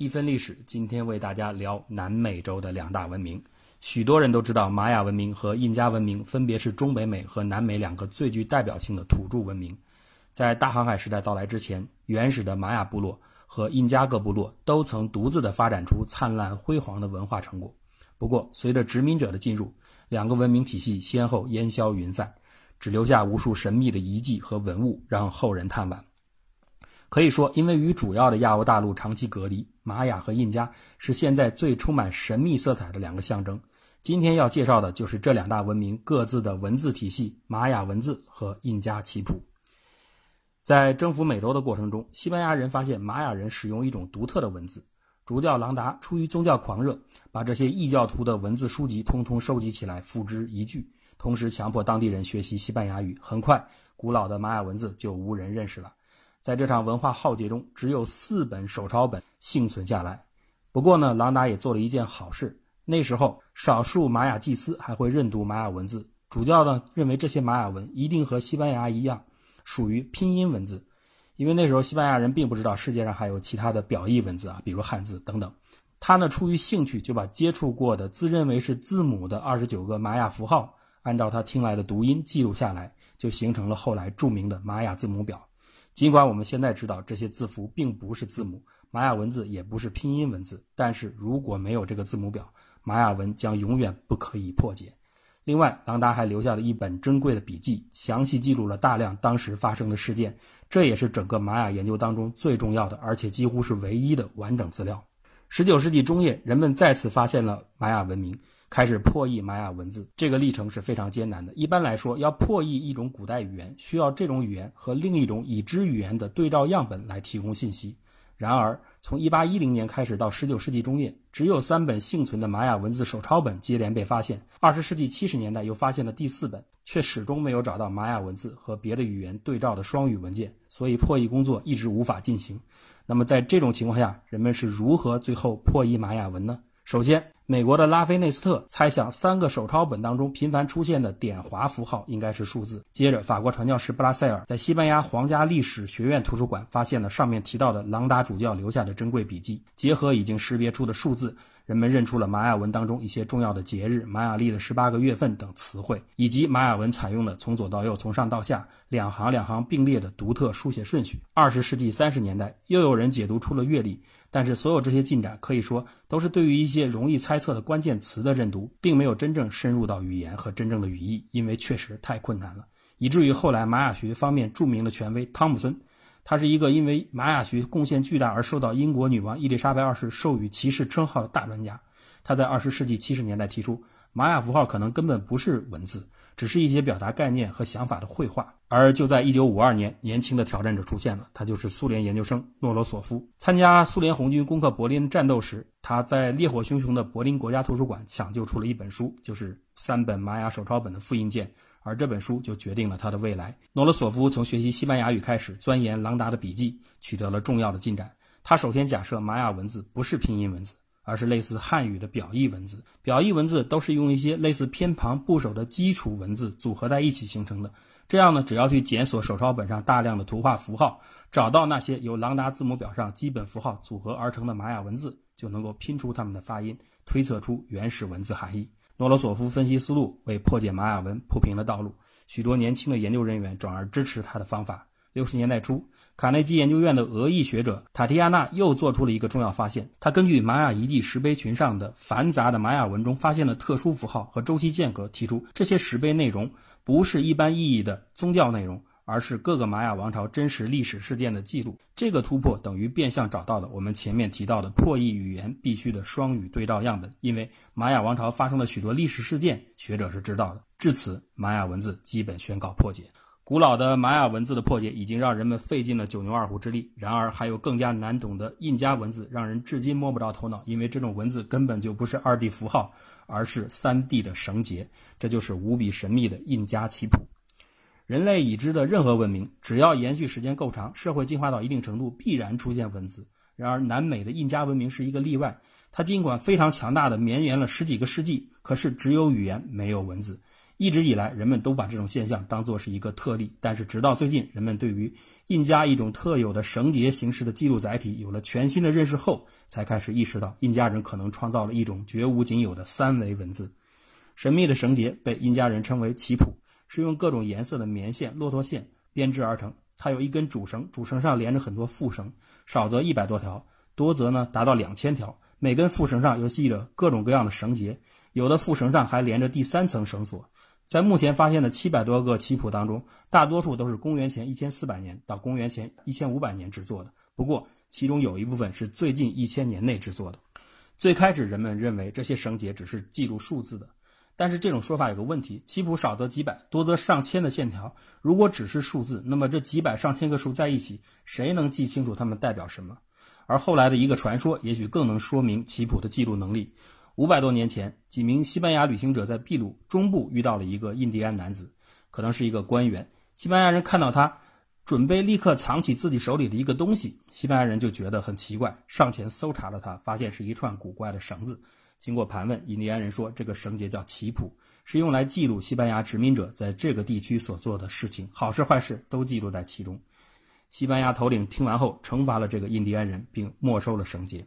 一分历史，今天为大家聊南美洲的两大文明。许多人都知道，玛雅文明和印加文明分别是中北美和南美两个最具代表性的土著文明。在大航海时代到来之前，原始的玛雅部落和印加各部落都曾独自的发展出灿烂辉煌的文化成果。不过，随着殖民者的进入，两个文明体系先后烟消云散，只留下无数神秘的遗迹和文物让后人探望。可以说，因为与主要的亚欧大陆长期隔离，玛雅和印加是现在最充满神秘色彩的两个象征。今天要介绍的就是这两大文明各自的文字体系——玛雅文字和印加棋谱。在征服美洲的过程中，西班牙人发现玛雅人使用一种独特的文字。主教朗达出于宗教狂热，把这些异教徒的文字书籍通通收集起来，付之一炬，同时强迫当地人学习西班牙语。很快，古老的玛雅文字就无人认识了。在这场文化浩劫中，只有四本手抄本幸存下来。不过呢，朗达也做了一件好事。那时候，少数玛雅祭司还会认读玛雅文字。主教呢认为这些玛雅文一定和西班牙一样，属于拼音文字，因为那时候西班牙人并不知道世界上还有其他的表意文字啊，比如汉字等等。他呢出于兴趣，就把接触过的自认为是字母的二十九个玛雅符号，按照他听来的读音记录下来，就形成了后来著名的玛雅字母表。尽管我们现在知道这些字符并不是字母，玛雅文字也不是拼音文字，但是如果没有这个字母表，玛雅文将永远不可以破解。另外，朗达还留下了一本珍贵的笔记，详细记录了大量当时发生的事件，这也是整个玛雅研究当中最重要的，而且几乎是唯一的完整资料。十九世纪中叶，人们再次发现了玛雅文明。开始破译玛雅文字，这个历程是非常艰难的。一般来说，要破译一种古代语言，需要这种语言和另一种已知语言的对照样本来提供信息。然而，从1810年开始到19世纪中叶，只有三本幸存的玛雅文字手抄本接连被发现。20世纪70年代又发现了第四本，却始终没有找到玛雅文字和别的语言对照的双语文件，所以破译工作一直无法进行。那么，在这种情况下，人们是如何最后破译玛雅文呢？首先，美国的拉菲内斯特猜想，三个手抄本当中频繁出现的点划符号应该是数字。接着，法国传教士布拉塞尔在西班牙皇家历史学院图书馆发现了上面提到的朗达主教留下的珍贵笔记，结合已经识别出的数字，人们认出了玛雅文当中一些重要的节日、玛雅历的十八个月份等词汇，以及玛雅文采用的从左到右、从上到下两行两行并列的独特书写顺序。二十世纪三十年代，又有人解读出了月历。但是，所有这些进展可以说都是对于一些容易猜测的关键词的认读，并没有真正深入到语言和真正的语义，因为确实太困难了，以至于后来玛雅学方面著名的权威汤姆森，他是一个因为玛雅学贡献巨大而受到英国女王伊丽莎白二世授予骑士称号的大专家。他在二十世纪七十年代提出，玛雅符号可能根本不是文字。只是一些表达概念和想法的绘画，而就在一九五二年，年轻的挑战者出现了，他就是苏联研究生诺罗索夫。参加苏联红军攻克柏林战斗时，他在烈火熊熊的柏林国家图书馆抢救出了一本书，就是三本玛雅手抄本的复印件，而这本书就决定了他的未来。诺罗索夫从学习西班牙语开始，钻研朗达的笔记，取得了重要的进展。他首先假设玛雅文字不是拼音文字。而是类似汉语的表意文字，表意文字都是用一些类似偏旁部首的基础文字组合在一起形成的。这样呢，只要去检索手抄本上大量的图画符号，找到那些由朗达字母表上基本符号组合而成的玛雅文字，就能够拼出它们的发音，推测出原始文字含义。诺罗索夫分析思路，为破解玛雅文铺平了道路。许多年轻的研究人员转而支持他的方法。六十年代初。卡内基研究院的俄裔学者塔提亚娜又做出了一个重要发现。他根据玛雅遗迹石碑群上的繁杂的玛雅文中发现的特殊符号和周期间隔，提出这些石碑内容不是一般意义的宗教内容，而是各个玛雅王朝真实历史事件的记录。这个突破等于变相找到了我们前面提到的破译语言必须的双语对照样本，因为玛雅王朝发生了许多历史事件，学者是知道的。至此，玛雅文字基本宣告破解。古老的玛雅文字的破解已经让人们费尽了九牛二虎之力，然而还有更加难懂的印加文字，让人至今摸不着头脑。因为这种文字根本就不是二 D 符号，而是三 D 的绳结，这就是无比神秘的印加棋谱。人类已知的任何文明，只要延续时间够长，社会进化到一定程度，必然出现文字。然而南美的印加文明是一个例外，它尽管非常强大的绵延了十几个世纪，可是只有语言没有文字。一直以来，人们都把这种现象当作是一个特例，但是直到最近，人们对于印加一种特有的绳结形式的记录载体有了全新的认识后，才开始意识到印加人可能创造了一种绝无仅有的三维文字。神秘的绳结被印加人称为棋谱，是用各种颜色的棉线、骆驼线编织而成。它有一根主绳，主绳上连着很多副绳，少则一百多条，多则呢达到两千条。每根副绳上又系着各种各样的绳结，有的副绳上还连着第三层绳索。在目前发现的七百多个棋谱当中，大多数都是公元前一千四百年到公元前一千五百年制作的。不过，其中有一部分是最近一千年内制作的。最开始，人们认为这些绳结只是记录数字的。但是这种说法有个问题：棋谱少则几百，多则上千的线条，如果只是数字，那么这几百上千个数在一起，谁能记清楚它们代表什么？而后来的一个传说，也许更能说明棋谱的记录能力。五百多年前，几名西班牙旅行者在秘鲁中部遇到了一个印第安男子，可能是一个官员。西班牙人看到他，准备立刻藏起自己手里的一个东西，西班牙人就觉得很奇怪，上前搜查了他，发现是一串古怪的绳子。经过盘问，印第安人说，这个绳结叫旗谱，是用来记录西班牙殖民者在这个地区所做的事情，好事坏事都记录在其中。西班牙头领听完后，惩罚了这个印第安人，并没收了绳结。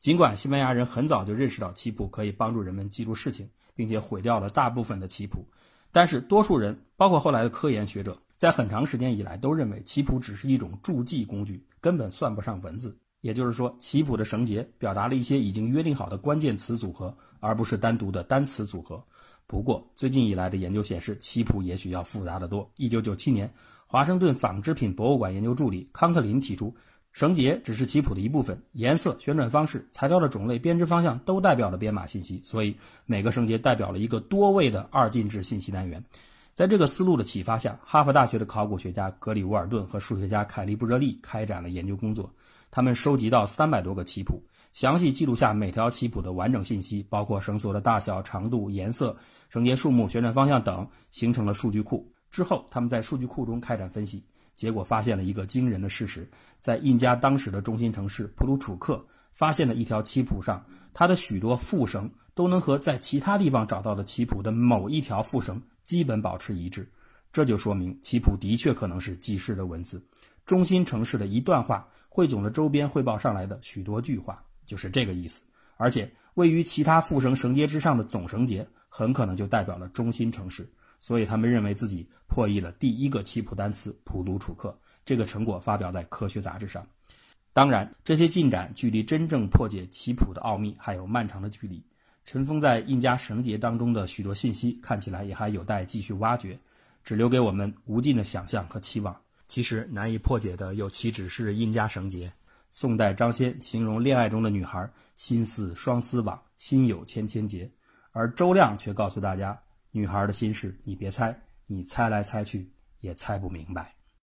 尽管西班牙人很早就认识到棋谱可以帮助人们记住事情，并且毁掉了大部分的棋谱，但是多数人，包括后来的科研学者，在很长时间以来都认为棋谱只是一种注记工具，根本算不上文字。也就是说，棋谱的绳结表达了一些已经约定好的关键词组合，而不是单独的单词组合。不过，最近以来的研究显示，棋谱也许要复杂的多。一九九七年，华盛顿纺织品博物馆研究助理康克林提出，绳结只是棋谱的一部分，颜色、旋转方式、材料的种类、编织方向都代表了编码信息，所以每个绳结代表了一个多位的二进制信息单元。在这个思路的启发下，哈佛大学的考古学家格里沃尔顿和数学家凯利布热利开展了研究工作。他们收集到三百多个棋谱，详细记录下每条棋谱的完整信息，包括绳索的大小、长度、颜色、绳结数目、旋转方向等，形成了数据库。之后，他们在数据库中开展分析，结果发现了一个惊人的事实：在印加当时的中心城市普鲁楚克，发现的一条棋谱上，它的许多副绳都能和在其他地方找到的棋谱的某一条副绳基本保持一致。这就说明棋谱的确可能是记事的文字。中心城市的一段话。汇总了周边汇报上来的许多句话，就是这个意思。而且位于其他副绳绳结之上的总绳结，很可能就代表了中心城市。所以他们认为自己破译了第一个棋谱单词“普鲁楚克”。这个成果发表在科学杂志上。当然，这些进展距离真正破解棋谱的奥秘还有漫长的距离。尘封在印加绳结当中的许多信息，看起来也还有待继续挖掘，只留给我们无尽的想象和期望。其实难以破解的又岂止是印加绳结？宋代张先形容恋爱中的女孩心似双丝网，心有千千结，而周亮却告诉大家，女孩的心事你别猜，你猜来猜去也猜不明白。